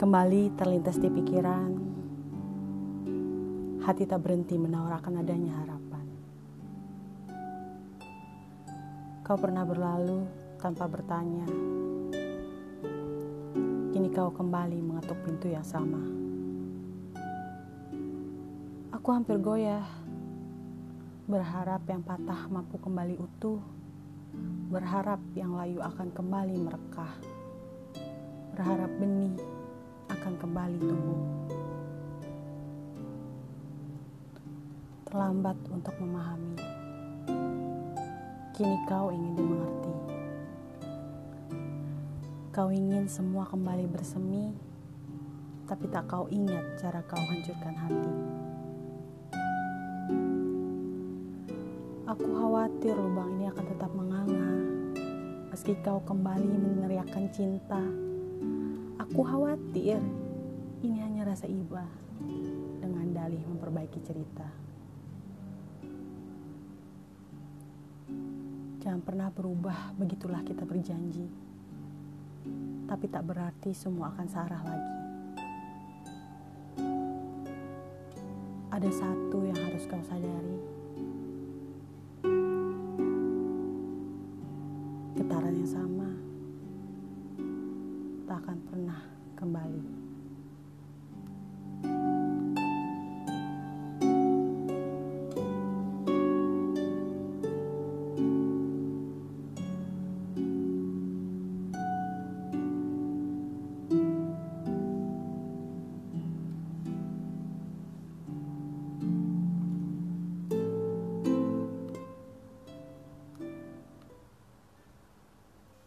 Kembali terlintas di pikiran, hati tak berhenti menawarkan adanya harapan. Kau pernah berlalu tanpa bertanya. Kini kau kembali mengetuk pintu yang sama. Aku hampir goyah, berharap yang patah mampu kembali utuh, berharap yang layu akan kembali merekah, berharap benih akan kembali tumbuh. Terlambat untuk memahami. Kini kau ingin dimengerti. Kau ingin semua kembali bersemi, tapi tak kau ingat cara kau hancurkan hati. Aku khawatir lubang ini akan tetap menganga, meski kau kembali meneriakkan cinta Aku khawatir ini hanya rasa iba dengan dalih memperbaiki cerita. Jangan pernah berubah, begitulah kita berjanji. Tapi tak berarti semua akan searah lagi. Ada satu yang harus kau sadari. Akan pernah kembali.